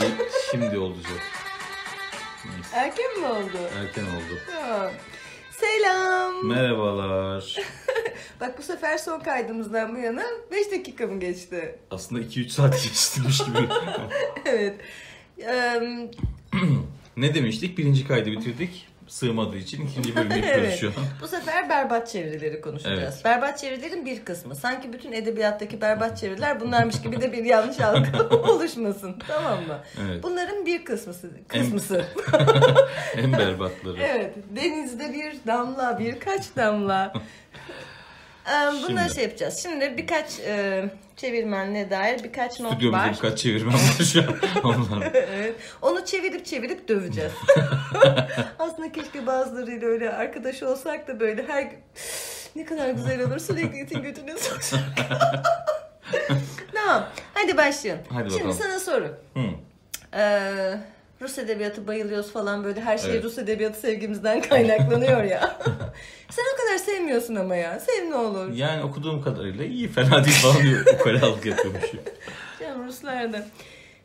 Dedi şimdi olacak. Neyse, Erken mi oldu? erken oldu. Tamam. Selam. Merhabalar. Bak bu sefer son kaydımızdan bu yana 5 dakika mı geçti? Aslında 2-3 saat geçtirmiş gibi. evet. Eee, ne demiştik? Birinci kaydı bitirdik. Sığmadığı için ikinci bölümü yapıyoruz Evet. şu an. bu sefer berbat çevirileri konuşacağız. Evet. Berbat çevirilerin bir kısmı. Sanki bütün edebiyattaki berbat çeviriler bunlarmış gibi de bir yanlış algı oluşmasın. Tamam mı? Evet. Bunların bir kısmısı. Kısmısı. En berbatları. Evet. Denizde bir damla, birkaç damla. Ee, Bunları Şimdi. şey yapacağız. Şimdi birkaç e, çevirmenle dair birkaç not Stüdyomuzda var. birkaç çevirmen var şu an. Onlar. evet. Onu çevirip çevirip döveceğiz. Aslında keşke bazılarıyla öyle arkadaş olsak da böyle her gün ne kadar güzel olur sürekli itin götüne soksak. tamam. Hadi başlayalım. Hadi Şimdi bakalım. sana soru. Hı. Ee, Rus edebiyatı bayılıyoruz falan böyle her şey Evet. Rus edebiyatı sevgimizden kaynaklanıyor ya. Sen o kadar sevmiyorsun ama ya. Sev ne olur. Yani okuduğum kadarıyla iyi fena değil falan diyor. Ukalalık yapıyormuşum. Canım Ruslarda.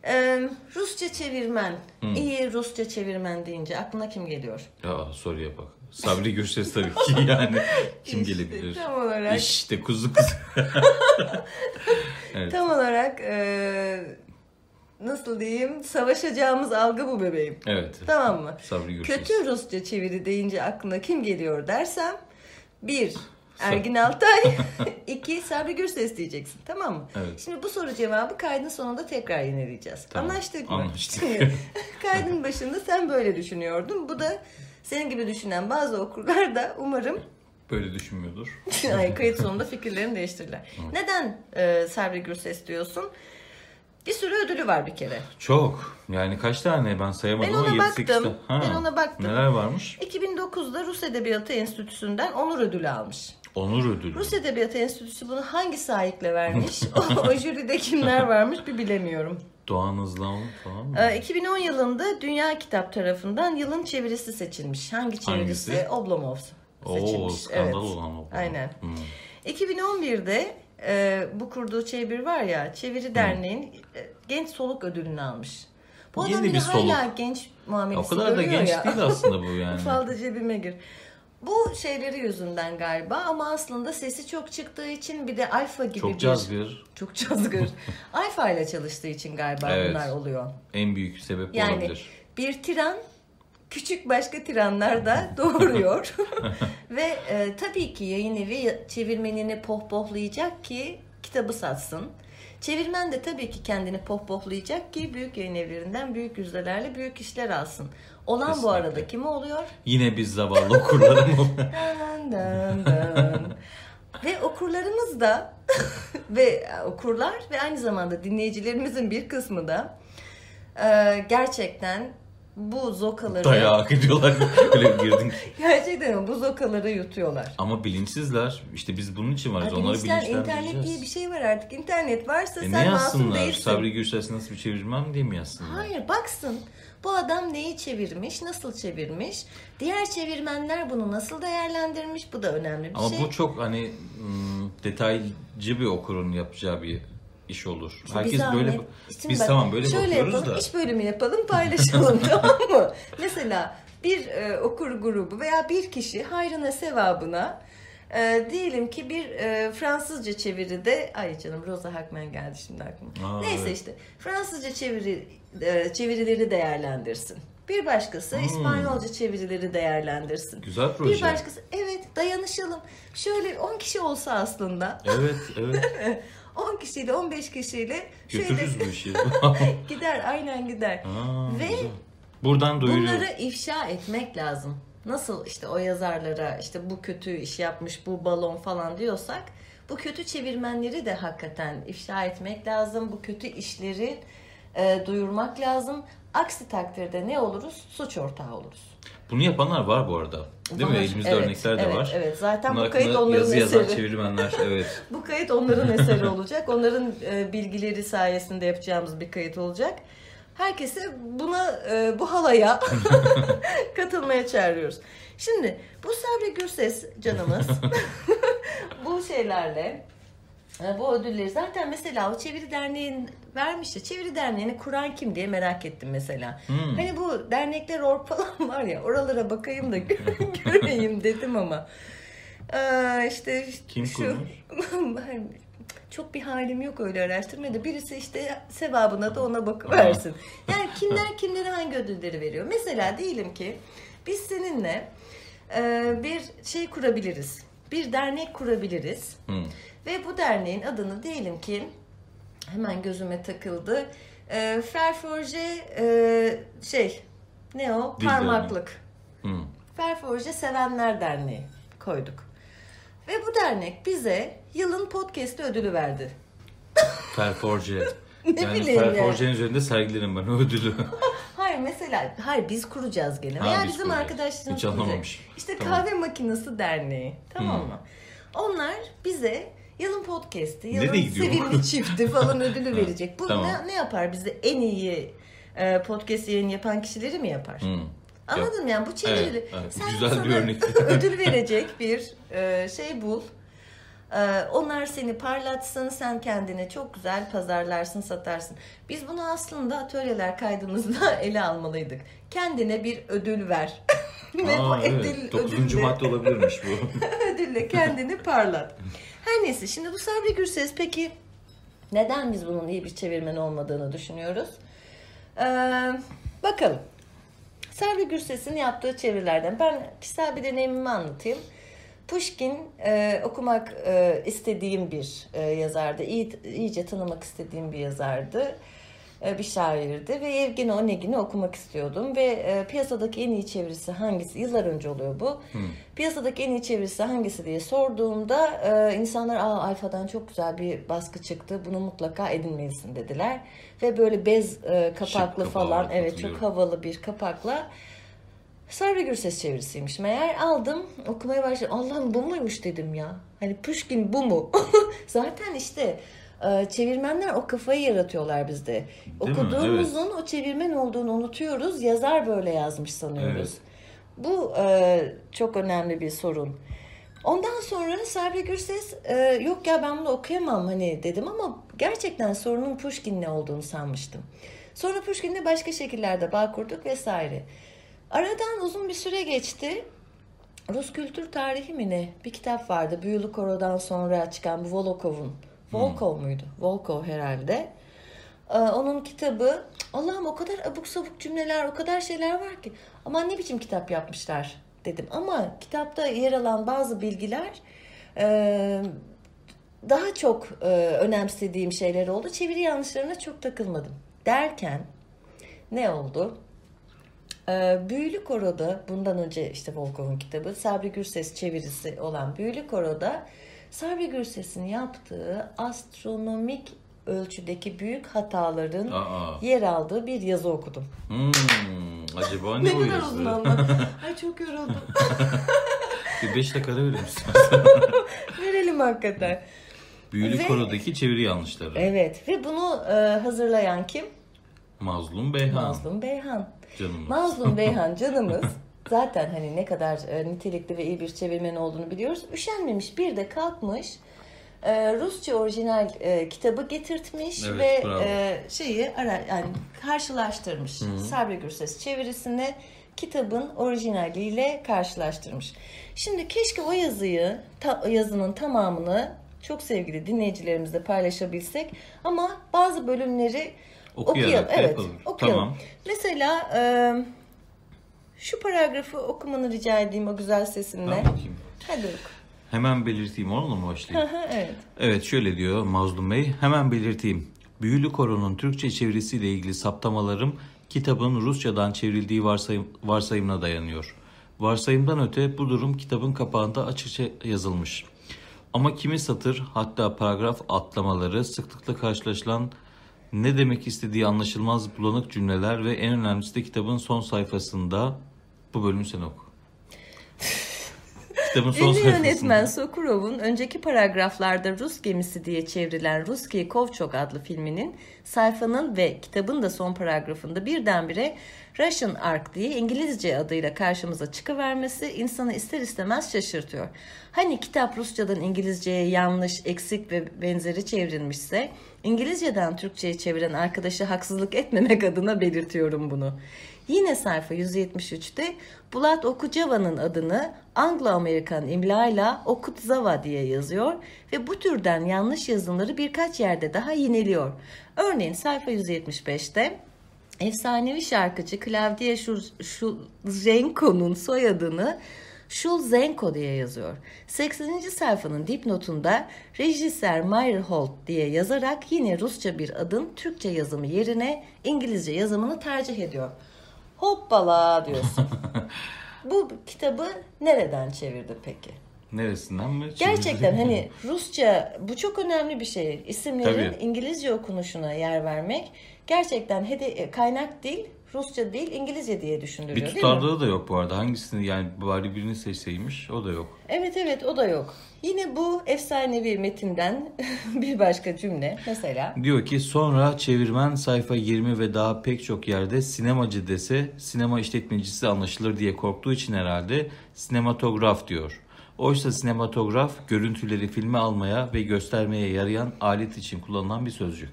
Ee, Rusça çevirmen. Hı. İyi Rusça çevirmen deyince aklına kim geliyor? Ya soruya bak. Sabri Gürses tabii ki yani. Kim İşte gelebilir? Tam olarak. İşte kuzu kuzu. evet. Tam olarak ee, nasıl diyeyim? Savaşacağımız algı bu bebeğim. Evet. Tamam mı? Sabri Gürses. Kötü Rusça çeviri deyince aklına kim geliyor dersem bir Ergin Altay, iki Sabri Gürses diyeceksin tamam mı? Evet. Şimdi bu soru cevabı kaydın sonunda tekrar yenileyeceğiz. Tamam, Anlaştık mı? anlaştık. Kaydın başında sen böyle düşünüyordun. Bu da senin gibi düşünen bazı okurlar da umarım Böyle düşünmüyordur. Ay, kayıt sonunda fikirlerini değiştirirler. Neden e, Sabri Gürses diyorsun? Bir sürü ödülü var bir kere. Çok. Yani kaç tane ben sayamadım Ben ama ona 7-8 baktım. tane. Ben ona baktım. Neler varmış? 2009'da Rus Edebiyatı Enstitüsü'nden onur ödülü almış. Onur ödülü. Rus Edebiyatı Enstitüsü bunu hangi sahikle vermiş? o, o jüride kimler varmış bir bilemiyorum. Doğan Hızlan falan mı? Ee, 2010 yılında Dünya Kitap tarafından yılın çevirisi seçilmiş. Hangi çevirisi? Hangisi? Oblomov seçilmiş. Oo skandal Evet. olan o. Aynen. Hmm. 2011'de e, bu kurduğu çevir var ya, Çeviri Derneği'nin e, Genç Soluk ödülünü almış. Bu adam Yeni bile bir soluk. hala genç muamelesi O kadar da görüyor genç ya. değil aslında bu yani. Falda cebime gir. Bu şeyleri yüzünden galiba ama aslında sesi çok çıktığı için bir de alfa gibi Çok bir... cazgır. Çok cazgır. alfa ile çalıştığı için galiba Evet. bunlar oluyor. En büyük sebep Yani olabilir. bir tiran küçük başka tiranlar da doğuruyor. Ve e, tabii ki yayın evi çevirmenini pohpohlayacak ki kitabı satsın. Çevirmen de tabii ki kendini pohpohlayacak ki büyük yayın evlerinden büyük yüzdelerle büyük işler alsın. Olan bu Kesinlikle. arada kim oluyor? Yine biz zavallı dın. ve okurlarımız da ve okurlar ve aynı zamanda dinleyicilerimizin bir kısmı da e, gerçekten bu zokaları Dayağı hak ediyorlar. Öyle girdin gerçekten bu zokaları yutuyorlar. Ama bilinçsizler. İşte biz bunun için varız. Abi Onları bilinçler, internet diye bir bilinçlendireceğiz. şey var artık. İnternet varsa E ne sen masum değilsin. Sabri Gürses nasıl bir çevirmen diye mi yazsınlar? Hayır baksın. Bu adam neyi çevirmiş, nasıl çevirmiş? Diğer çevirmenler bunu nasıl değerlendirmiş? Bu da önemli bir Ama şey. bu çok hani detaycı bir okurun yapacağı bir iş olur. Bir Herkes zahmet. böyle Şimdi biz bak, tamam böyle şöyle bakıyoruz yapalım, da. iş bölümü yapalım, paylaşalım tamam mı? Mesela bir e, okur grubu veya bir kişi hayrına sevabına e, diyelim ki bir e, Fransızca çeviride ay canım Rosa Hackman geldi şimdi aklıma. Aa, Neyse evet. işte Fransızca çeviri e, çevirileri değerlendirsin. Bir başkası Hmm. İspanyolca çevirileri değerlendirsin. Güzel proje. Bir başkası evet dayanışalım. Şöyle 10 kişi olsa aslında Evet evet 10 kişiyle 15 kişiyle şöyle götürürüz bu işi. gider aynen gider. Aa, Ve güzel. Buradan duyuruyoruz. Bunları ifşa etmek lazım. Nasıl işte o yazarlara işte bu kötü iş yapmış bu balon falan diyorsak bu kötü çevirmenleri de hakikaten ifşa etmek lazım. Bu kötü işleri e, duyurmak lazım. Aksi takdirde ne oluruz? Suç ortağı oluruz. Bunu yapanlar var bu arada. Değil mi? Var. Elimizde Evet, örnekler de evet, var. Evet zaten Bunun bu kayıt onların yazı yazan eseri. çevirmenler evet. Bu kayıt onların eseri olacak. Onların e, bilgileri sayesinde yapacağımız bir kayıt olacak. Herkese buna e, bu halaya katılmaya çağırıyoruz. Şimdi bu Sabri Gürses canımız bu şeylerle E, Bu ödülleri zaten mesela o Çeviri Derneği'nin vermiş ya Çeviri Derneği'ni kuran kim diye merak ettim mesela. Hmm. Hani bu dernekler or falan var ya oralara bakayım da göreyim dedim ama. Ee, işte Kim şu çok bir halim yok öyle araştırmada. Birisi işte sevabına da ona bakıversin. Yani kimler kimlere hangi ödülleri veriyor? Mesela diyelim ki biz seninle e, bir şey kurabiliriz. Bir dernek kurabiliriz. Hı. Ve bu derneğin adını diyelim ki hemen gözüme takıldı. E, Ferforje e, şey ne o? Dil Parmaklık. Hı. Ferforje Sevenler Derneği koyduk. Ve bu dernek bize yılın podcast'i ödülü verdi. Ferforje. Ne yani bileyim. Ferforje'nin üzerinde sergilerim ben o ödülü. Hayır mesela hayır biz kuracağız gene. Ha, Veya biz bizim kuracağız. arkadaşlarımız Hiç kuracak. anlamamışım. İşte Tamam. kahve makinesi derneği. Tamam Hmm. mı? Onlar bize yılın podcast'i, yılın sevimli çifti falan ödülü verecek. Bu Tamam. ne, ne yapar bize en iyi e, podcast yayın yapan kişileri mi yapar? Hı. Anladın mı? Yani bu çevrili. Evet, evet. Sen Güzel sana bir örnek. ödül verecek bir e, şey bul. E, onlar seni parlatsın, sen kendini çok güzel pazarlarsın, satarsın. Biz bunu aslında atölyeler kaydımızda ele almalıydık. Kendine bir ödül ver. Ve Aa, evet. ödül, Dokuzuncu ödülle- madde olabilirmiş bu. ödülle kendini parlat. Her neyse şimdi bu Sabri Gürses peki neden biz bunun iyi bir çevirmen olmadığını düşünüyoruz? Ee, bakalım. Sabri Gürses'in yaptığı çevirilerden ben kişisel bir deneyimimi anlatayım. Pushkin e, okumak e, istediğim bir e, yazardı. İyi, iyice tanımak istediğim bir yazardı. E, bir şairdi ve Evgeni Onegin'i okumak istiyordum ve e, piyasadaki en iyi çevirisi hangisi? Yıllar önce oluyor bu. Piyasadaki en iyi çevirisi hangisi diye sorduğumda e, insanlar Aa, Alfa'dan çok güzel bir baskı çıktı. Bunu mutlaka edinmelisin dediler. Ve böyle bez e, kapaklı kapağı falan evet çok havalı bir kapakla Sarı Gürses çevirisiymiş meğer. Aldım okumaya başladım. Allah'ım bu muymuş dedim ya. Hani Pushkin bu mu? Zaten işte çevirmenler o kafayı yaratıyorlar bizde. mi? Okuduğumuzun o çevirmen olduğunu unutuyoruz. Yazar böyle yazmış sanıyoruz. Evet. Bu e, çok önemli bir sorun. Ondan sonra Sabri Gürses e, yok ya ben bunu okuyamam hani dedim ama gerçekten sorunun Pushkin'le olduğunu sanmıştım. Sonra Pushkin'le başka şekillerde bağ kurduk vesaire. Aradan uzun bir süre geçti. Rus kültür tarihi mi ne? Bir kitap vardı. Büyülü Koro'dan sonra çıkan bu Volokov'un. Volkov muydu? Volkov herhalde. Ee, onun kitabı Allah'ım o kadar abuk sabuk cümleler, o kadar şeyler var ki. Aman ne biçim kitap yapmışlar dedim. Ama kitapta yer alan bazı bilgiler e, daha çok e, önemsediğim şeyler oldu. Çeviri yanlışlarına çok takılmadım. Derken ne oldu? Ee, Büyülü Koro'da bundan önce işte Volkov'un kitabı Sabri Gürses çevirisi olan Büyülü Koro'da Sabri Gürses'in yaptığı astronomik ölçüdeki büyük hataların Aa. yer aldığı bir yazı okudum. Hmm, acaba ne, Ne o kadar yazı? uzun anlat. Ay çok yoruldum. Bir beş dakikada misin? Verelim hakikaten. Büyülü Ve- Koro'daki çeviri yanlışları. Evet ve bunu e, hazırlayan kim? Mazlum Beyhan. Mazlum Beyhan. Canım. Mazlum Beyhan canımız zaten hani ne kadar e, nitelikli ve iyi bir çevirmen olduğunu biliyoruz. Üşenmemiş bir de kalkmış e, Rusça orijinal e, kitabı getirtmiş Evet, ve bravo. e, şeyi ara yani karşılaştırmış. Sabri Gürses çevirisini kitabın orijinaliyle karşılaştırmış. Şimdi keşke o yazıyı, ta- yazının tamamını çok sevgili dinleyicilerimizle paylaşabilsek ama bazı bölümleri Okuyarak okuyalım. Evet, yapalım. okuyalım. Tamam. Mesela e, şu paragrafı okumanı rica edeyim o güzel sesinle. Ben. Hadi oku. Hemen belirteyim onunla mı başlayayım? evet. Evet şöyle diyor Mazlum Bey. Hemen belirteyim. Büyülü Koro'nun Türkçe çevirisiyle ilgili saptamalarım kitabın Rusçadan çevrildiği varsayım, varsayımına dayanıyor. Varsayımdan öte bu durum kitabın kapağında açıkça yazılmış. Ama kimi satır hatta paragraf atlamaları sıklıkla karşılaşılan ne demek istediği anlaşılmaz bulanık cümleler ve en önemlisi de kitabın son sayfasında bu bölümü sen oku. Kitabın son Ünlü yönetmen Sokurov'un önceki paragraflarda Rus gemisi diye çevrilen Ruski Kovçok adlı filminin sayfanın ve kitabın da son paragrafında birdenbire Russian Ark diye İngilizce adıyla karşımıza çıkıvermesi insanı ister istemez şaşırtıyor. Hani kitap Rusçadan İngilizceye yanlış, eksik ve benzeri çevrilmişse İngilizceden Türkçe'ye çeviren arkadaşı haksızlık etmemek adına belirtiyorum bunu. Yine sayfa 173'te Bulat Okucava'nın adını Anglo-Amerikan imlayla Okutzava diye yazıyor ve bu türden yanlış yazımları birkaç yerde daha yineliyor. Örneğin sayfa 175'te efsanevi şarkıcı Klavdiya Shulzenko'nun soyadını Shulzenko diye yazıyor. 80. sayfanın dipnotunda rejisör Meyerhold diye yazarak yine Rusça bir adın Türkçe yazımı yerine İngilizce yazımını tercih ediyor. Hoppala diyorsun. Bu kitabı nereden çevirdi peki? Neresinden mi? Gerçekten hani Rusça bu çok önemli bir şey. İsimlerin Tabii. İngilizce okunuşuna yer vermek gerçekten hede kaynak dil Rusça değil İngilizce diye düşündürüyor Bir tutarlığı da yok bu arada. Hangisini yani bari birini seçseymiş o da yok. Evet evet o da yok. Yine bu efsanevi metinden bir başka cümle mesela. Diyor ki sonra çevirmen sayfa 20 ve daha pek çok yerde sinemacı dese sinema işletmecisi anlaşılır diye korktuğu için herhalde sinematograf diyor. Oysa sinematograf görüntüleri filme almaya ve göstermeye yarayan alet için kullanılan bir sözcük.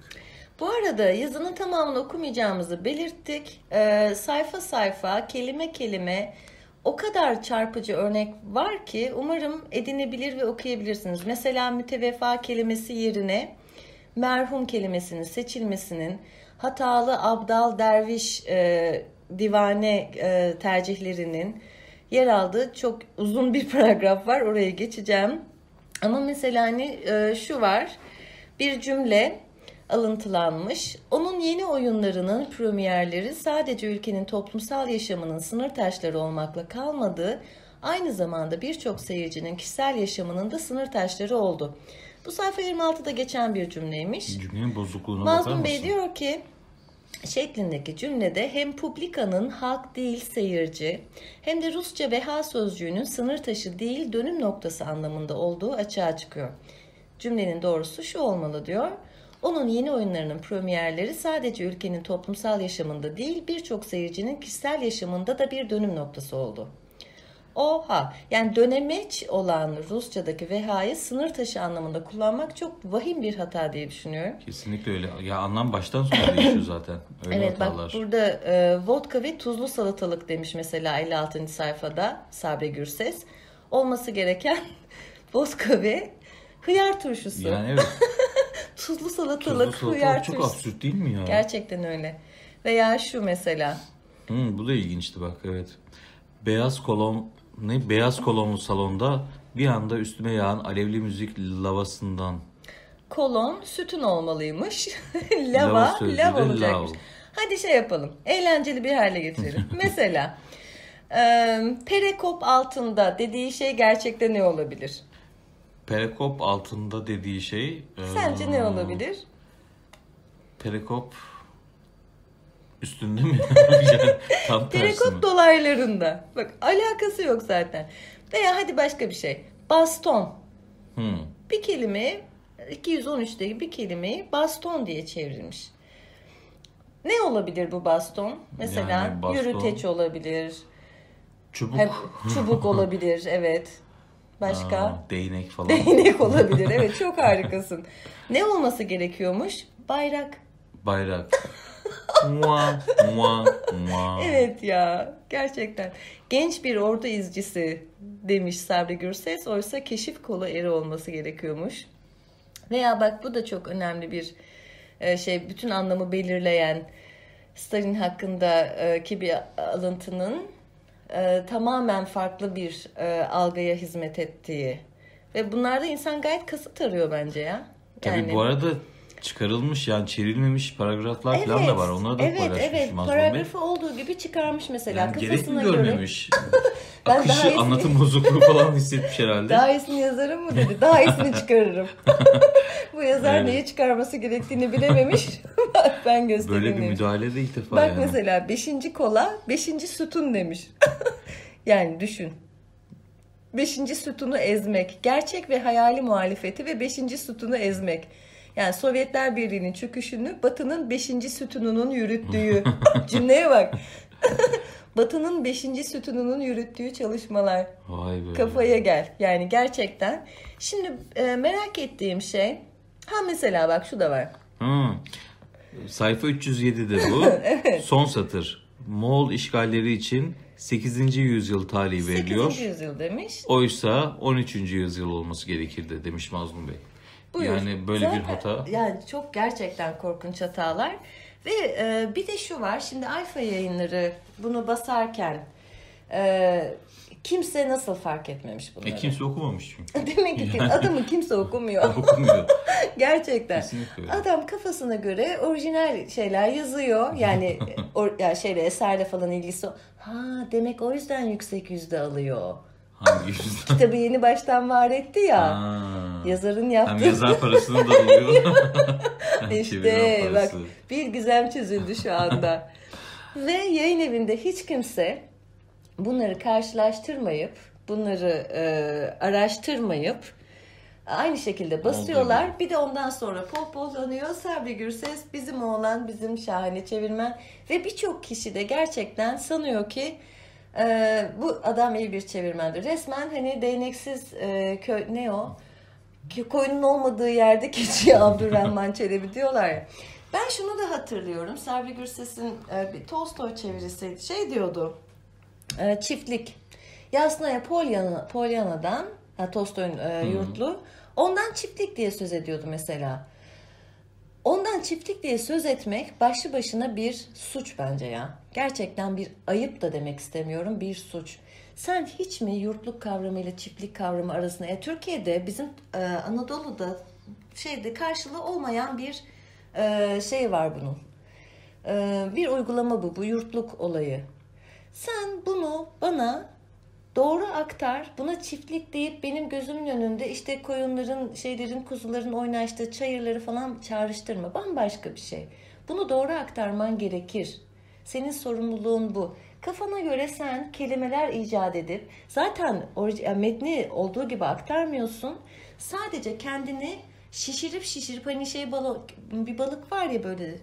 Bu arada yazının tamamını okumayacağımızı belirttik. Ee, sayfa sayfa, kelime kelime o kadar çarpıcı örnek var ki umarım edinebilir ve okuyabilirsiniz. Mesela mütevefa kelimesi yerine merhum kelimesinin seçilmesinin hatalı abdal derviş e, divane e, tercihlerinin yer aldığı çok uzun bir paragraf var. Oraya geçeceğim. Ama mesela hani e, şu var. Bir cümle alıntılanmış. Onun yeni oyunlarının premierleri sadece ülkenin toplumsal yaşamının sınır taşları olmakla kalmadığı, aynı zamanda birçok seyircinin kişisel yaşamının da sınır taşları oldu. Bu sayfa 26'da geçen bir cümleymiş. Cümlenin bozukluğuna Mazlum? Bey diyor ki şeklindeki cümlede hem publikanın halk değil seyirci hem de Rusça veha sözcüğünün sınır taşı değil dönüm noktası anlamında olduğu açığa çıkıyor. Cümlenin doğrusu şu olmalı diyor. Onun yeni oyunlarının premierleri sadece ülkenin toplumsal yaşamında değil birçok seyircinin kişisel yaşamında da bir dönüm noktası oldu. Oha yani dönemeç olan Rusçadaki vehayı sınır taşı anlamında kullanmak çok vahim bir hata diye düşünüyorum. Kesinlikle öyle. Ya anlam baştan sona değişiyor zaten. Öyle Evet hatalar. bak burada e, vodka ve tuzlu salatalık demiş mesela 56. sayfada Sabri Gürses. Olması gereken vodka ve hıyar turşusu. Yani evet. tuzlu Tuzlu salatalık, salatalık hıyar çok absürt değil mi ya? Gerçekten öyle. Veya şu mesela Hı, bu da ilginçti bak evet. Beyaz kolon ne beyaz kolonlu salonda bir anda üstüme yağan alevli müzik lavasından kolon sütun olmalıymış. Lava lava, sözcüğü lav de olacakmış. lav. Hadi şey yapalım. Eğlenceli bir hale getirelim. mesela e, perekop altında dediği şey gerçekte ne olabilir? Perekop altında dediği şey e, Sence ne olabilir? Perekop üstünde mi? yani, tam tersi mi? Perekop dolaylarında. Bak alakası yok zaten. Veya hadi başka bir şey. Baston. Hı. Bir kelime 213'teki bir kelimeyi baston diye çevrilmiş. Ne olabilir bu baston? Mesela Yani baston- yürüteç olabilir. Çubuk. Hep çubuk olabilir. Evet. Başka? Aa, değnek falan. Değnek olabilir. Evet çok harikasın. Ne olması gerekiyormuş? Bayrak. Bayrak. Mua, mua, mua. Evet ya gerçekten. Genç bir ordu izcisi demiş Sabri Gürses. Oysa keşif kolu eri olması gerekiyormuş. Veya bak bu da çok önemli bir e, şey. Bütün anlamı belirleyen Stalin hakkındaki bir alıntının e, tamamen farklı bir e, algıya hizmet ettiği. Ve bunlarda insan gayet kasıt arıyor bence ya. Tabii bu arada çıkarılmış yani çevrilmemiş paragraflar falan da var. Onları da evet, paylaşmış evet. Mazlum Bey. Paragrafı olduğu gibi çıkarmış mesela. Yani gerek mi görmemiş? Ben daha Akışı, iyisini- anlatım bozukluğu falan hissetmiş herhalde. Daha iyisini yazarım mı dedi. Daha iyisini çıkarırım. Bu yazar Evet. neyi çıkarması gerektiğini bilememiş. Bak ben göstereyim Böyle bir demiş. müdahale de ilk defa Bak yani. mesela beşinci kola beşinci sütun demiş. yani düşün. beşinci sütunu ezmek. Gerçek ve hayali muhalefeti ve beşinci sütunu ezmek. Yani Sovyetler Birliği'nin çöküşünü Batı'nın beşinci sütununun yürüttüğü cümleye bak. Batı'nın beşinci sütununun yürüttüğü çalışmalar. Vay be. Kafaya gel. Yani gerçekten. Şimdi e, merak ettiğim şey ha mesela bak şu da var. Hı. Sayfa 307'de bu. Son satır. Moğol işgalleri için 8. yüzyıl tarihi veriliyor. 8. yüzyıl demiş. Oysa 13. yüzyıl olması gerekirdi demiş Mazlum Bey. Buyur. Yani böyle bir Zaten- hata. Yani çok gerçekten korkunç hatalar. Ve e, bir de şu var. Şimdi Alfa yayınları bunu basarken e, kimse nasıl fark etmemiş bunları? E kimse okumamış çünkü. Demek ki Yani- adamı kimse okumuyor. Okumuyor. Gerçekten. Kesinlikle. Adam kafasına göre orijinal şeyler yazıyor. Yani or, ya şeyle eserle falan ilgisi. Ha demek o yüzden yüksek yüzde alıyor. Hangi yüzden? Kitabı yeni baştan var etti ya. Ha. Yazarın Hem yaptığı yazar parasını da alıyor. Hem İşte bak bir gizem çözüldü şu anda. Ve yayın evinde hiç kimse bunları karşılaştırmayıp, bunları e, araştırmayıp aynı şekilde basıyorlar. Bir de ondan sonra pohpohlanıyor. Sabri Gürses bizim oğlan, bizim şahane çevirmen ve birçok kişi de gerçekten sanıyor ki e, bu adam iyi bir çevirmendir. Resmen hani değneksiz e, köy ne o? Koyunun olmadığı yerde keçiye Abdurrahman Çelebi diyorlar ya. Ben şunu da hatırlıyorum. Sabri Gürses'in e, bir Tolstoy çevirisiydi. Şey diyordu. e, çiftlik. Yasnaya Polyana, Polyana'dan ha, Tolstoy'un e, yurtlu. Ondan çiftlik diye söz ediyordu mesela. Ondan çiftlik diye söz etmek başlı başına bir suç bence ya. Gerçekten bir ayıp da demek istemiyorum, bir suç. Sen hiç mi yurtluk kavramı ile çiftlik kavramı arasında, e, Türkiye'de bizim e, Anadolu'da şeyde karşılığı olmayan bir e, şey var bunun. E, bir uygulama bu, bu yurtluk olayı. Sen bunu bana doğru aktar. Buna çiftlik deyip benim gözümün önünde işte koyunların, şeylerin, kuzuların oynaştığı çayırları falan çağrıştırma. Bambaşka bir şey. Bunu doğru aktarman gerekir. Senin sorumluluğun bu. Kafana göre sen kelimeler icat edip zaten metni olduğu gibi aktarmıyorsun. Sadece kendini şişirip şişirip hani şey balık bir balık var ya böyle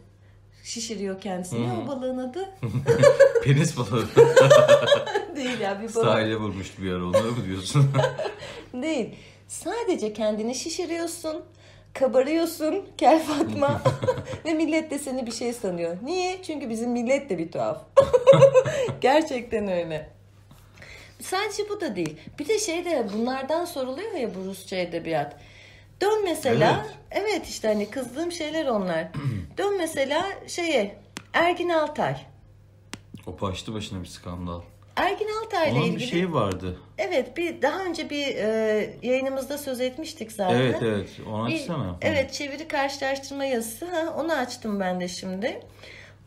şişiriyor kendisini. Ne o balığın adı? Penis balığı. Değil ya bir. Sahile vurmuştu bir ara onları mı diyorsun? Değil. Sadece kendini şişiriyorsun, kabarıyorsun kel Fatma ve millet de seni bir şey sanıyor. Niye? Çünkü bizim millet de bir tuhaf. Gerçekten öyle. Sadece bu da değil. Bir de şey de bunlardan soruluyor ya bu Rusça edebiyat. Dön mesela, evet, işte hani kızdığım şeyler onlar. Dön mesela şeye, Ergin Altay. o başlı başına bir skandal. Ergin Onun bir ilgili şeyi vardı. Evet bir daha önce bir e, yayınımızda söz etmiştik zaten. Evet evet onu Bir- açsana. evet çeviri karşılaştırma yazısı. Ha, onu açtım ben de şimdi.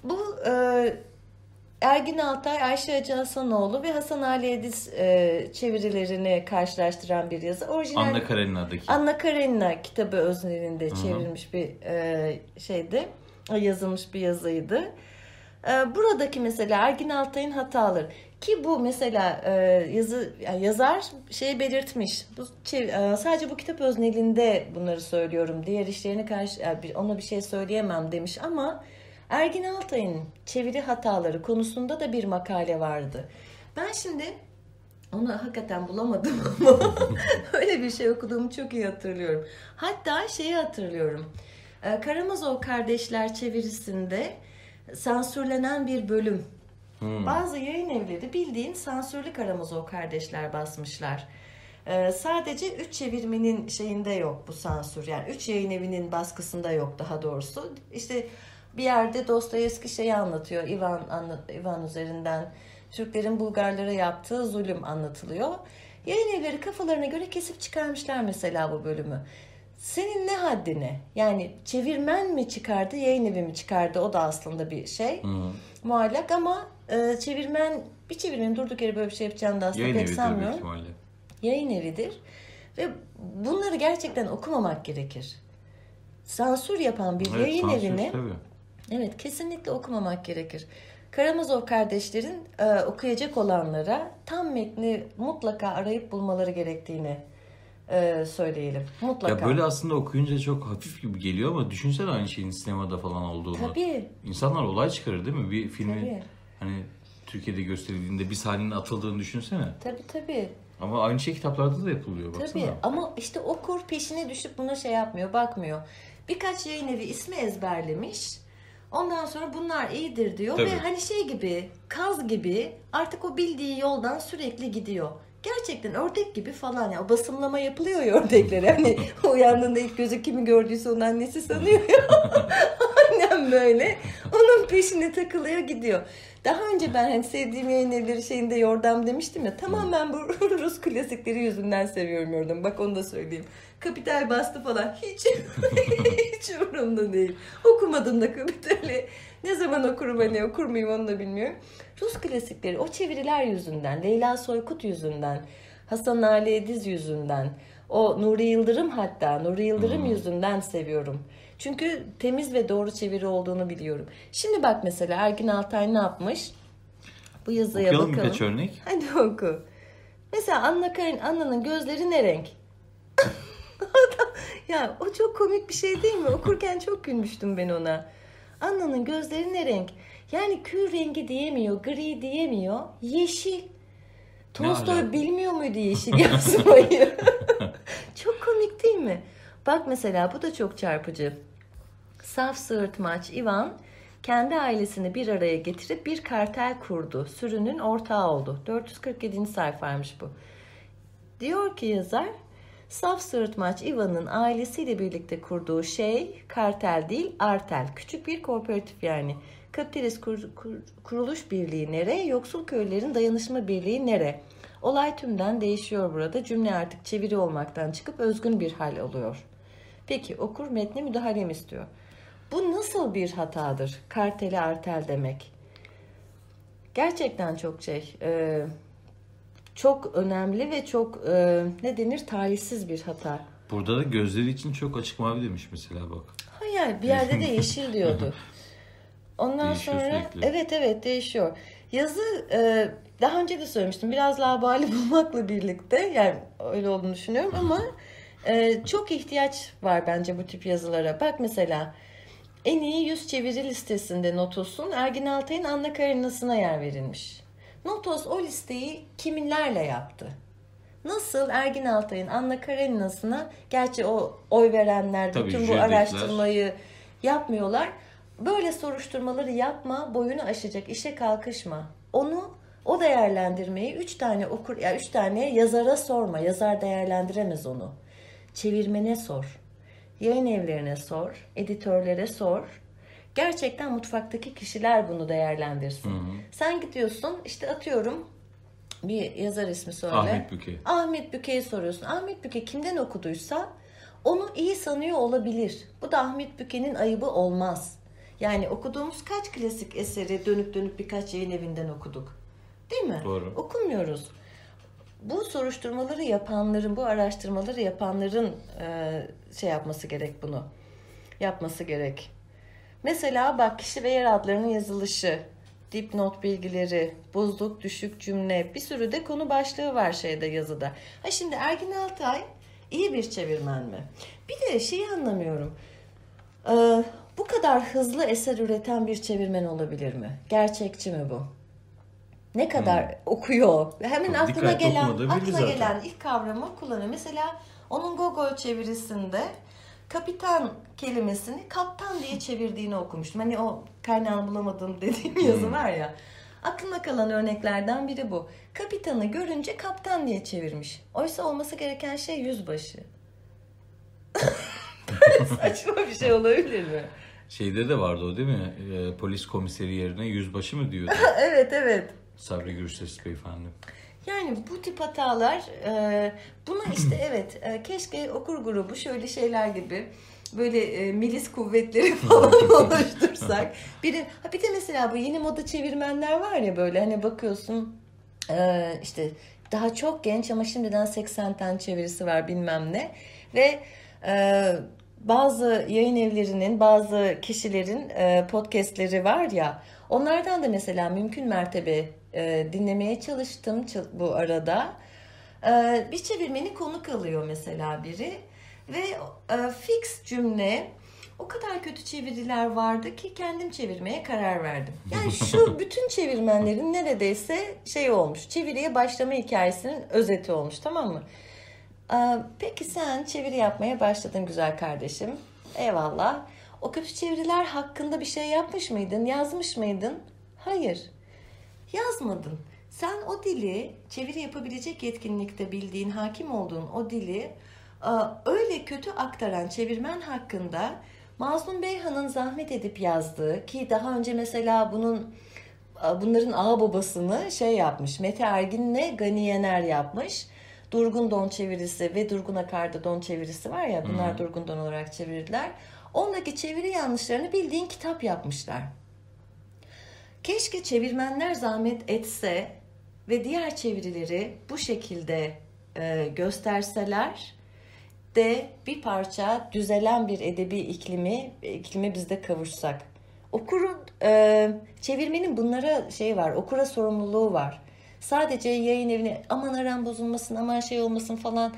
Bu e, Ergin Altay, Ayşe Hacı Hasanoğlu ve Hasan Ali Ediz e, çevirilerini karşılaştıran bir yazı. Orijinal Anna Karenina'daki. Anna Karenina kitabı öznelinde çevrilmiş bir e, şeydi. Yazılmış bir yazıydı. E, buradaki mesela Ergin Altay'ın hataları ki bu mesela e, yazı yani yazar şey belirtmiş. Bu e, sadece bu kitap öznelinde bunları söylüyorum. Diğer işlerine karşı yani ona bir şey söyleyemem demiş ama Ergin Altay'ın çeviri hataları konusunda da bir makale vardı. Ben şimdi onu hakikaten bulamadım ama öyle bir şey okuduğumu çok iyi hatırlıyorum. Hatta şeyi hatırlıyorum. Ee, Karamazov kardeşler çevirisinde sansürlenen bir bölüm. Bazı yayın evleri bildiğin sansürlü Karamazov kardeşler basmışlar. Ee, sadece üç çevirmenin şeyinde yok bu sansür. Yani üç yayın evinin baskısında yok daha doğrusu. İşte bir yerde Dostoyevski şeyi anlatıyor. Ivan, anlat, Ivan üzerinden Türklerin Bulgarlara yaptığı zulüm anlatılıyor. Yayın evleri kafalarına göre kesip çıkarmışlar mesela bu bölümü. Senin ne haddine? Yani çevirmen mi çıkardı, yayın evi mi çıkardı? O da aslında bir şey. Muallak ama e, çevirmen, bir çevirmenin durduk yere böyle bir şey yapacağını da aslında Yayın pek sanmıyorum yayın evidir. Ve bunları gerçekten okumamak gerekir. Sansür yapan bir Evet, yayın sansür, evini tabii. evet kesinlikle okumamak gerekir. Karamazov kardeşlerin e, okuyacak olanlara tam metni mutlaka arayıp bulmaları gerektiğini e, söyleyelim. Mutlaka. Ya böyle aslında okuyunca çok hafif gibi geliyor ama düşünsene aynı şeyin sinemada falan olduğunu. Tabii. İnsanlar olay çıkarır değil mi? Bir filmi Tabii. Hani Türkiye'de gösterildiğinde bir sahnenin atıldığını düşünsene. Tabii tabii. Ama aynı şey kitaplarda da yapılıyor baksana. Tabii ama işte okur peşine düşüp buna şey yapmıyor, bakmıyor. Birkaç yayın evi ismi ezberlemiş. Ondan sonra bunlar iyidir diyor Tabii. ve hani şey gibi, kaz gibi artık o bildiği yoldan sürekli gidiyor. Gerçekten ördek gibi falan ya. O basımlama yapılıyor ya ördeklere. Hani uyandığında ilk gözü kimi gördüyse onun annesi sanıyor ya. Annem böyle. Onun peşine takılıyor gidiyor. Daha önce ben hani sevdiğim yayın evleri şeyinde yordam demiştim ya. Tamamen bu Rus klasikleri yüzünden seviyorum yordam. Bak onu da söyleyeyim. Kapital bastı falan. Hiç hiç umurumda değil. Okumadım da kapitali. Ne zaman okurum hani okur muyum onu da bilmiyorum. Rus klasikleri o çeviriler yüzünden, Leyla Soykut yüzünden, Hasan Ali Ediz yüzünden, o Nuri Yıldırım hatta Nuri Yıldırım yüzünden seviyorum. Çünkü temiz ve doğru çeviri olduğunu biliyorum. Şimdi bak mesela Ergin Altay ne yapmış? Bu yazıya Okuyalım bakalım. birkaç örnek. Hadi oku. Mesela Anna Karin, Anna'nın gözleri ne renk? ya o çok komik bir şey değil mi? Okurken çok gülmüştüm ben ona. Anna'nın gözleri ne renk? Yani kül rengi diyemiyor, gri diyemiyor. Yeşil. Tolstoy bilmiyor muydu yeşil yazmayı? çok komik değil mi? Bak mesela bu da çok çarpıcı. Saf sığırtmaç Ivan kendi ailesini bir araya getirip bir kartel kurdu. Sürünün ortağı oldu. 447. sayfaymış bu. Diyor ki yazar, Saf sığırtmaç Ivan'ın ailesiyle birlikte kurduğu şey kartel değil artel. Küçük bir kooperatif yani. Kapitalist kur- kur- kuruluş birliği nere, yoksul köylerin dayanışma birliği nere? Olay tümden değişiyor burada. Cümle artık çeviri olmaktan çıkıp özgün bir hal alıyor. Peki okur metne müdahale mi istiyor? Bu nasıl bir hatadır? Karteli artel demek. Gerçekten çok şey, e, çok önemli ve çok e, ne denir talihsiz bir hata. Burada da gözleri için çok açık mavi demiş mesela bak. Hayır bir yerde de yeşil diyordu. Ondan Değişiyor sonra sürekli. evet evet değişiyor. Yazı e, daha önce de söylemiştim biraz labali bulmakla birlikte yani öyle olduğunu düşünüyorum ama e, çok ihtiyaç var bence bu tip yazılara. Bak mesela en iyi yüz çeviri listesinde Notos'un Ergin Altay'ın Anna Karenina'sına yer verilmiş. Notos o listeyi kiminlerle yaptı? Nasıl Ergin Altay'ın Anna Karenina'sına gerçi o oy verenler Tabii, bütün bu araştırmayı yapmıyorlar. Böyle soruşturmaları yapma, boyunu aşacak işe kalkışma. Onu o değerlendirmeyi üç tane okur ya üç tane yazara sorma. Yazar değerlendiremez onu. Çevirmene sor. Yayın evlerine sor, editörlere sor. Gerçekten mutfaktaki kişiler bunu değerlendirsin. Sen gidiyorsun işte atıyorum bir yazar ismi söyle. Ahmet Büke. Ahmet Büke'yi soruyorsun. Ahmet Büke kimden okuduysa onu iyi sanıyor olabilir. Bu da Ahmet Büke'nin ayıbı olmaz. Yani okuduğumuz kaç klasik eseri dönüp dönüp birkaç yayın evinden okuduk. Değil mi? Doğru. Okumuyoruz. Bu soruşturmaları yapanların, bu araştırmaları yapanların e, şey yapması gerek bunu. Yapması gerek. Mesela bak kişi ve yer adlarının yazılışı, dipnot bilgileri, bozuk, düşük cümle, bir sürü de konu başlığı var şeyde yazıda. Ha şimdi Ergin Altay iyi bir çevirmen mi? Bir de şeyi anlamıyorum. Ee, bu kadar hızlı eser üreten bir çevirmen olabilir mi? Gerçekçi mi bu? Ne kadar okuyor? Hemen Çok aklına gelen, aklına zaten. gelen ilk kavramı kullanıyor. Mesela onun Gogol çevirisinde kapitan kelimesini kaptan diye çevirdiğini okumuştum. Hani o kaynağını bulamadım dediğim yazı var ya. Aklıma kalan örneklerden biri bu. Kapitanı görünce kaptan diye çevirmiş. Oysa olması gereken şey yüzbaşı. Böyle saçma bir şey olabilir mi? Şeyde de vardı o değil mi? Ee, polis komiseri yerine yüzbaşı mı diyordu evet evet. Sabri Gürses beyefendi. Yani bu tip hatalar e, buna işte evet e, keşke okur grubu şöyle şeyler gibi böyle e, milis kuvvetleri falan oluştursak. Bir de, ha bir de mesela bu yeni moda çevirmenler var ya böyle hani bakıyorsun e, işte daha çok genç ama şimdiden 80 tane çevirisi var bilmem ne ve e, bazı yayın evlerinin bazı kişilerin e, podcastleri var ya Onlardan da mesela mümkün mertebe e, dinlemeye çalıştım bu arada. E, bir çevirmeni konuk alıyor mesela biri ve e, fix cümle o kadar kötü çeviriler vardı ki kendim çevirmeye karar verdim. Yani şu bütün çevirmenlerin neredeyse şey olmuş. Çeviriye başlama hikayesinin özeti olmuş tamam mı? Peki sen çeviri yapmaya başladın güzel kardeşim. Eyvallah. O kötü çeviriler hakkında bir şey yapmış mıydın? Yazmış mıydın? Hayır. Yazmadın. Sen o dili çeviri yapabilecek yetkinlikte bildiğin, hakim olduğun o dili öyle kötü aktaran çevirmen hakkında Mazlum Beyhan'ın zahmet edip yazdığı ki daha önce mesela bunun bunların ağ babasını şey yapmış. Mete Ergin'le Gani Yener yapmış. Durgun Don çevirisi ve Durgun Akar'da Don çevirisi var ya bunlar hmm. Durgun Don olarak çevirdiler. Ondaki çeviri yanlışlarını bildiğin kitap yapmışlar. Keşke çevirmenler zahmet etse ve diğer çevirileri bu şekilde e, gösterseler de bir parça düzelen bir edebi iklimi iklimi bizde kavuşsak. Okurun e, çevirmenin bunlara şey var, okura sorumluluğu var. Sadece yayın evine aman aram bozulmasın, aman şey olmasın falan.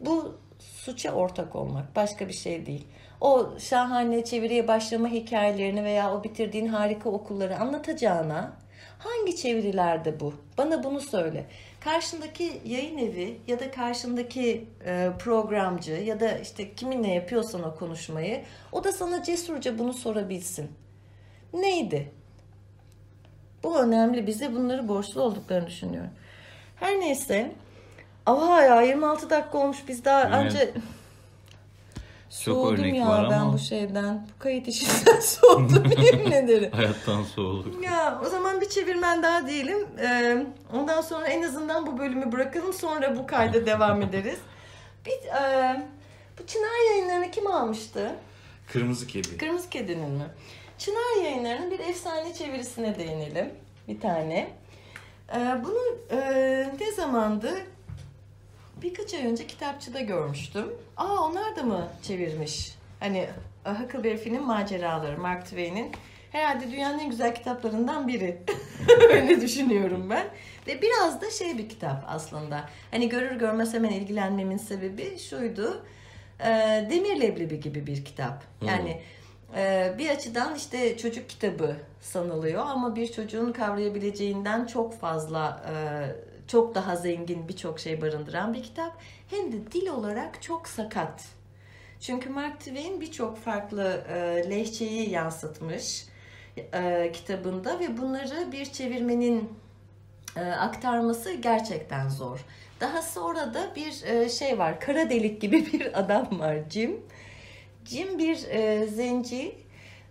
Bu suça ortak olmak başka bir şey değil. O şahane çeviriye başlama hikayelerini veya o bitirdiğin harika okulları anlatacağına hangi çevirilerde bu? Bana bunu söyle. Karşındaki yayın evi ya da karşındaki e, programcı ya da işte kiminle yapıyorsan o konuşmayı o da sana cesurca bunu sorabilsin. Neydi? Bu önemli. Bize bunları borçlu olduklarını düşünüyorum. Her neyse. Aha ya 26 dakika olmuş. Biz daha evet. önce çok soğudum örnek ya var ben ama... bu şeyden. Bu kayıt işinden soğudum yemin ederim. Hayattan soğuduk. Ya o zaman bir çevirmen daha diyelim. Ee, ondan sonra en azından bu bölümü bırakalım. Sonra bu kayda devam ederiz. Bir, e, bu Çınar yayınlarını kim almıştı? Kırmızı Kedi. Kırmızı Kedi'nin mi? Çınar yayınlarının bir efsane çevirisine değinelim. Bir tane. Ee, bunu e, ne zamandı? Birkaç ay önce kitapçıda görmüştüm. Aa onlar da mı çevirmiş? Hani Huckleberry'nin maceraları, Mark Twain'in herhalde dünyanın en güzel kitaplarından biri. Öyle düşünüyorum ben. Ve biraz da şey bir kitap aslında. Hani görür görmez hemen ilgilenmemin sebebi şuydu. E, Demir Leblebi gibi bir kitap. Yani hmm. bir açıdan işte çocuk kitabı sanılıyor ama bir çocuğun kavrayabileceğinden çok fazla e, çok daha zengin birçok şey barındıran bir kitap. Hem de dil olarak çok sakat. Çünkü Mark Twain birçok farklı e, lehçeyi yansıtmış e, kitabında ve bunları bir çevirmenin e, aktarması gerçekten zor. Daha sonra da bir e, şey var, kara delik gibi bir adam var Jim. Jim bir e, zenci,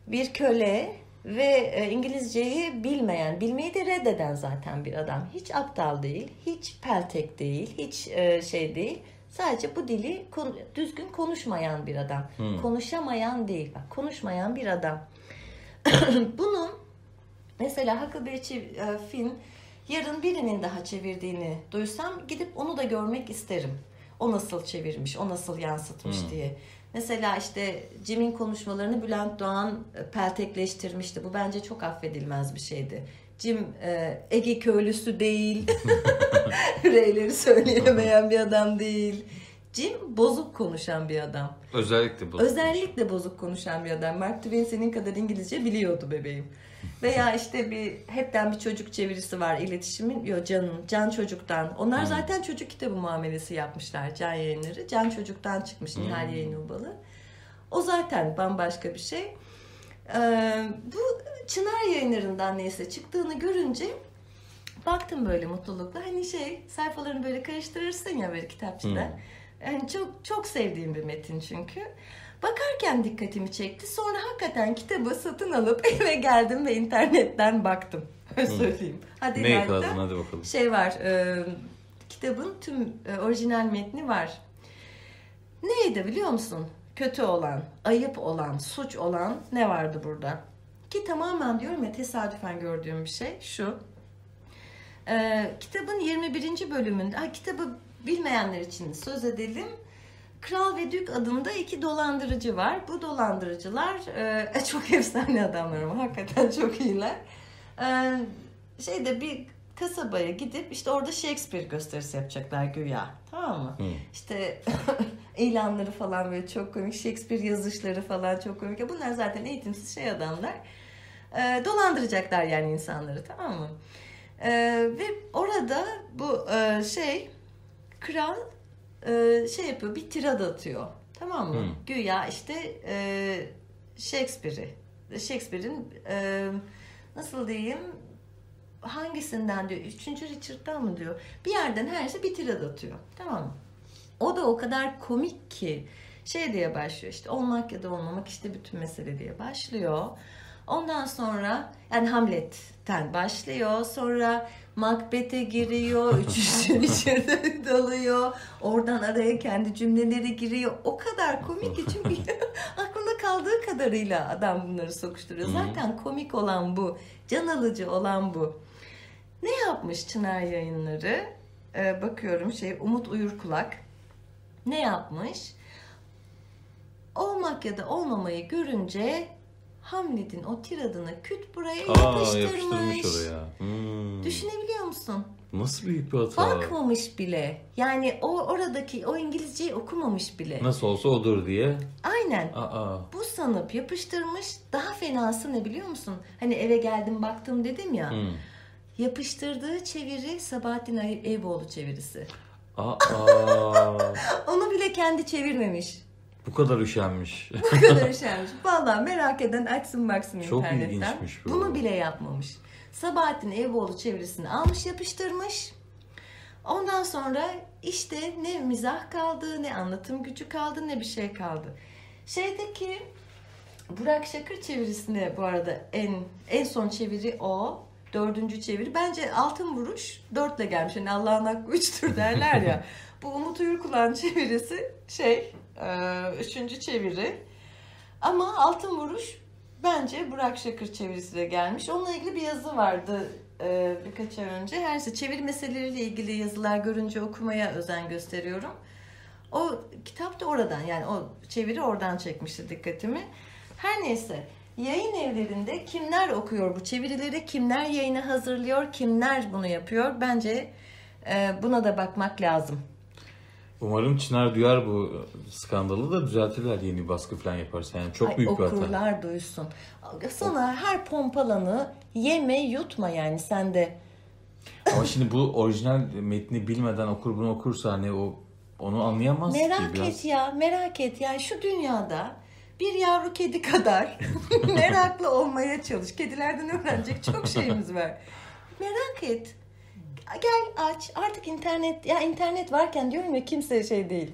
bir köle ve e, İngilizceyi bilmeyen, bilmeyi de reddeden zaten bir adam. Hiç aptal değil, hiç peltek değil, hiç e, şey değil. Sadece bu dili düzgün konuşmayan bir adam. Hmm. Konuşamayan değil, bak konuşmayan bir adam. Bunu mesela Huckleberry e, Finn yarın birinin daha çevirdiğini duysam gidip onu da görmek isterim. O nasıl çevirmiş, o nasıl yansıtmış hmm. diye. Mesela işte Jim'in konuşmalarını Bülent Doğan e, peltekleştirmişti. Bu bence çok affedilmez bir şeydi. Jim e, Ege köylüsü değil. R'leri söyleyemeyen bir adam değil. Jim bozuk konuşan bir adam. Özellikle bozuk. Özellikle bozuk konuşan bir adam. Mark Twain senin kadar İngilizce biliyordu bebeğim. Veya işte bir hepten bir çocuk çevirisi var iletişimin. Yo Can'ın, Can Çocuk'tan. Onlar hmm. zaten çocuk kitabı muamelesi yapmışlar Can yayınları. Can Çocuk'tan çıkmış hmm. Nihal Yayın Obalı. O zaten bambaşka bir şey. Ee, bu Çınar yayınlarından neyse çıktığını görünce baktım böyle mutlulukla. Hani şey sayfalarını böyle karıştırırsın ya böyle kitapçıda. Hmm. Yani çok çok sevdiğim bir metin çünkü. Bakarken dikkatimi çekti. Sonra hakikaten kitabı satın alıp eve geldim ve internetten baktım. Söyleyeyim. Hadi ne yakaladın hadi bakalım. Şey var. E, kitabın tüm e, orijinal metni var. Neydi biliyor musun? Kötü olan, ayıp olan, suç olan ne vardı burada? Ki tamamen diyorum ya tesadüfen gördüğüm bir şey şu. E, kitabın 21. bölümünde, ha, kitabı bilmeyenler için söz edelim. Kral ve Dük adında iki dolandırıcı var. Bu dolandırıcılar e, çok efsane adamlar ama hakikaten çok iyiler. Ee, şeyde bir kasabaya gidip işte orada Shakespeare gösterisi yapacaklar güya. Tamam mı? Hı. İşte ilanları falan böyle çok komik. Shakespeare yazışları falan çok komik. Bunlar zaten eğitimsiz şey adamlar. Ee, dolandıracaklar yani insanları tamam mı? Ee, ve orada bu e, şey kral e, şey yapıyor bir tirad atıyor. Tamam mı? Hı. Güya işte e, Shakespeare'i Shakespeare'in e, nasıl diyeyim hangisinden diyor. Üçüncü Richard'dan mı diyor. Bir yerden her şey bir tirad atıyor. Tamam mı? O da o kadar komik ki şey diye başlıyor işte olmak ya da olmamak işte bütün mesele diye başlıyor. Ondan sonra yani Hamlet'ten başlıyor. Sonra Macbeth'e giriyor. Üçüncü Richard'a dalıyor. Oradan araya kendi cümleleri giriyor. O kadar komik ki çünkü aklında kaldığı kadarıyla adam bunları sokuşturuyor. Zaten komik olan bu. Can alıcı olan bu. Ne yapmış Çınar Yayınları? Ee, bakıyorum şey Umut Uyurkulak. Ne yapmış? Olmak ya da olmamayı görünce Hamlet'in o tiradını küt buraya Aa yapıştırmış. yapıştırmış oraya. Hmm. Düşünebiliyor musun? Nasıl büyük bir hata. Bakmamış bile. Yani o oradaki o İngilizceyi okumamış bile. Nasıl olsa odur diye. Aynen. Aa. Bu sanıp yapıştırmış. Daha fenası ne biliyor musun? Hani eve geldim baktım dedim ya. Hmm. Yapıştırdığı çeviri Sabahattin Eyüboğlu çevirisi. Aa. Onu bile kendi çevirmemiş. Bu kadar üşenmiş. Bu kadar üşenmiş. Vallahi merak eden açsın baksın Çok internetten. ilginçmiş bu. Bunu bile yapmamış. Sabahattin Eyüboğlu çevirisini almış yapıştırmış. Ondan sonra işte ne mizah kaldı, ne anlatım gücü kaldı, ne bir şey kaldı. Şeydeki Burak Şakır çevirisine bu arada en en son çeviri o. Dördüncü çeviri. Bence altın vuruş dörtle gelmiş. Hani Allah'ın hakkı üçtür derler ya. bu Umut Uyurkulağ'ın çevirisi şey üçüncü çeviri. Ama altın vuruş bence Burak Şakır çevirisiyle gelmiş. Onunla ilgili bir yazı vardı e, birkaç ay önce. Her neyse çeviri meseleleriyle ilgili yazılar görünce okumaya özen gösteriyorum. O kitap da oradan yani o çeviri oradan çekmişti dikkatimi. Her neyse yayın evlerinde kimler okuyor bu çevirileri, kimler yayını hazırlıyor, kimler bunu yapıyor bence e, buna da bakmak lazım. Umarım Çınar duyar bu skandalı da düzeltirler yeni baskı falan yaparsa. Yani çok Ay, büyük bir hata. okurlar duysun. Sana her pompalanı yeme yutma yani sen de. Ama şimdi bu orijinal metni bilmeden okur bunu okursa hani o onu anlayamaz Merak ki biraz. et ya merak et yani şu dünyada bir yavru kedi kadar meraklı olmaya çalış. Kedilerden öğrenecek çok şeyimiz var. Merak et. Gel aç artık internet ya internet varken diyorum ya kimse şey değil.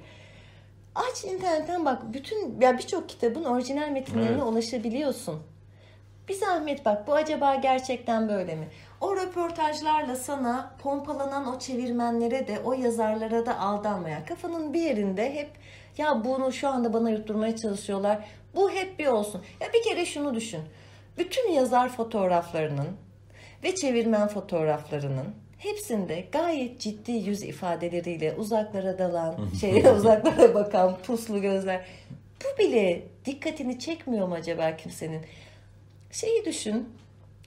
Aç internetten bak bütün ya birçok kitabın orijinal metinlerine Evet. ulaşabiliyorsun. Bir zahmet bak bu acaba gerçekten böyle mi? O röportajlarla sana pompalanan o çevirmenlere de o yazarlara da aldanmaya. Kafanın bir yerinde hep ya bunu şu anda bana yutturmaya çalışıyorlar. Bu hep bir olsun. Ya bir kere şunu düşün. Bütün yazar fotoğraflarının ve çevirmen fotoğraflarının hepsinde gayet ciddi yüz ifadeleriyle uzaklara dalan, şeye uzaklara bakan puslu gözler. Bu bile dikkatini çekmiyor mu acaba kimsenin? Şeyi düşün.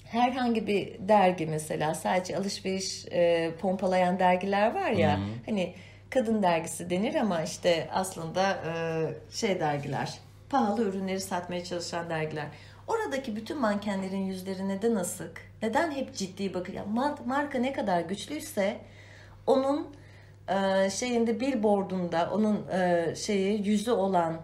Herhangi bir dergi mesela sadece alışveriş e, pompalayan dergiler var ya. Hı hı. Hani kadın dergisi denir ama işte aslında e, şey dergiler. Pahalı ürünleri satmaya çalışan dergiler. Oradaki bütün mankenlerin yüzleri neden asık? Neden hep ciddi bakıyor? Mar- marka ne kadar güçlüyse onun e, şeyinde billboardunda onun e, şeyi yüzü olan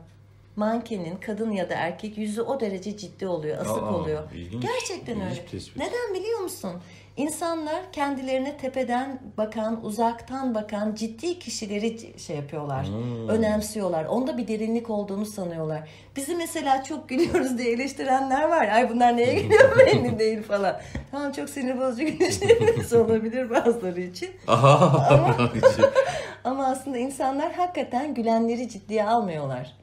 mankenin kadın ya da erkek yüzü o derece ciddi oluyor, asık Aa, oluyor. ilginç. Gerçekten İlginç öyle. tespit. Neden biliyor musun? İnsanlar kendilerine tepeden bakan, uzaktan bakan ciddi kişileri şey yapıyorlar. Hmm. Önemsiyorlar. Onda bir derinlik olduğunu sanıyorlar. Bizi mesela çok gülüyoruz diye eleştirenler var. Ay bunlar neye gülüyor belli değil falan. Tamam çok sinir bozucu gülüşlerimiz olabilir bazıları için. Aha. Ama aslında insanlar hakikaten gülenleri ciddiye almıyorlar.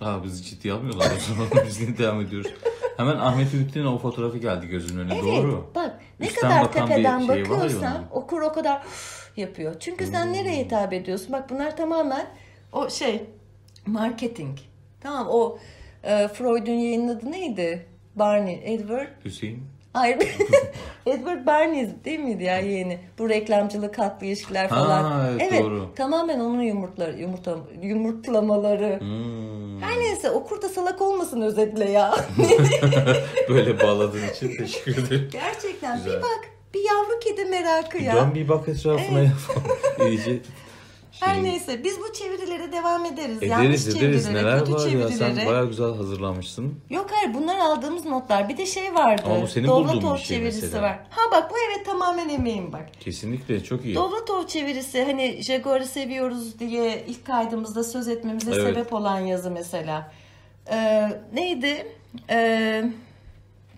Aa bizi ciddiye almıyorlar o zaman biz yine devam ediyoruz. Hemen Ahmet Ümit'in o fotoğrafı geldi gözümün önüne. Evet Doğru. bak ne Üstten kadar bir tepeden şey bakıyorsan okur o kadar yapıyor. Çünkü sen nereye hitap ediyorsun? Bak bunlar tamamen o şey marketing. Tamam o e, Freud'un yayınladığı neydi? Barney, Edward. Hüseyin. Hayır. Edward Bernays değil miydi ya yeğeni? Bu reklamcılık, haklı ilişkiler falan. Ha, evet, doğru. Tamamen onun yumurtları, yumurta, yumurtlamaları. Hmm. Her neyse okur da salak olmasın özetle ya. Böyle bağladığın için teşekkür ederim. Gerçekten Güzel. bir bak bir yavru kedi merakı ya. Dön bir bak etrafına ya. İyice Her şey- neyse biz bu çevirilere devam ederiz. Ederiz Yanlış ederiz çevirilere, neler kötü var ya çevirilere. sen baya güzel hazırlamışsın. Yok hayır bunlar aldığımız notlar. Bir de şey vardı. Ama bu senin bulduğun Dovlatov bir şey çevirisi mesela. var. Ha bak bu evet tamamen emeğim bak. Kesinlikle çok iyi. Dovlatov çevirisi hani Jaguar'ı seviyoruz diye ilk kaydımızda söz etmemize Evet. sebep olan yazı mesela. Ee, neydi? Ee,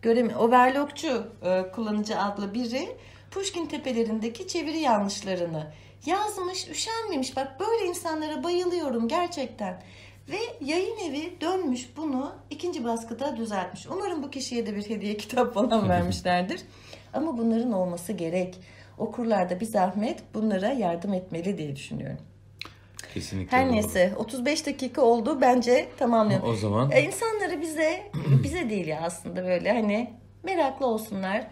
göremi Overlockçu e, kullanıcı adlı biri Pushkin tepelerindeki çeviri yanlışlarını yazmış, üşenmemiş. Bak böyle insanlara bayılıyorum gerçekten. Ve yayın evi dönmüş bunu ikinci baskıda düzeltmiş. Umarım bu kişiye de bir hediye kitap falan vermişlerdir. Ama bunların olması gerek. Okurlar da bir zahmet bunlara yardım etmeli diye düşünüyorum. Kesinlikle Her doğru. neyse 35 dakika oldu bence tamamlayalım. O zaman E, insanları bize bize değil ya aslında böyle hani meraklı olsunlar.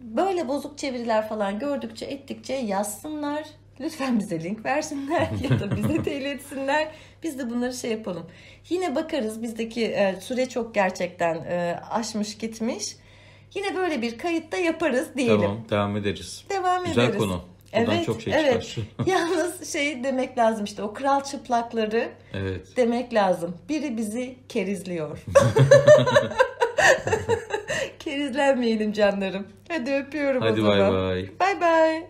Böyle bozuk çeviriler falan gördükçe ettikçe yazsınlar. Lütfen bize link versinler ya da bize de iletsinler. Biz de bunları şey yapalım. Yine bakarız bizdeki e, süre çok gerçekten e, aşmış gitmiş. Yine böyle bir kayıtta yaparız diyelim. tamam devam ederiz. Devam Güzel ederiz. konu. Buradan Evet, çok şey evet. çıkar. Yalnız şey demek lazım işte o kral çıplakları evet. demek lazım. Biri bizi kerizliyor. Kerizlenmeyelim canlarım. Hadi öpüyorum o Hadi zaman. bay bay. Bay bay.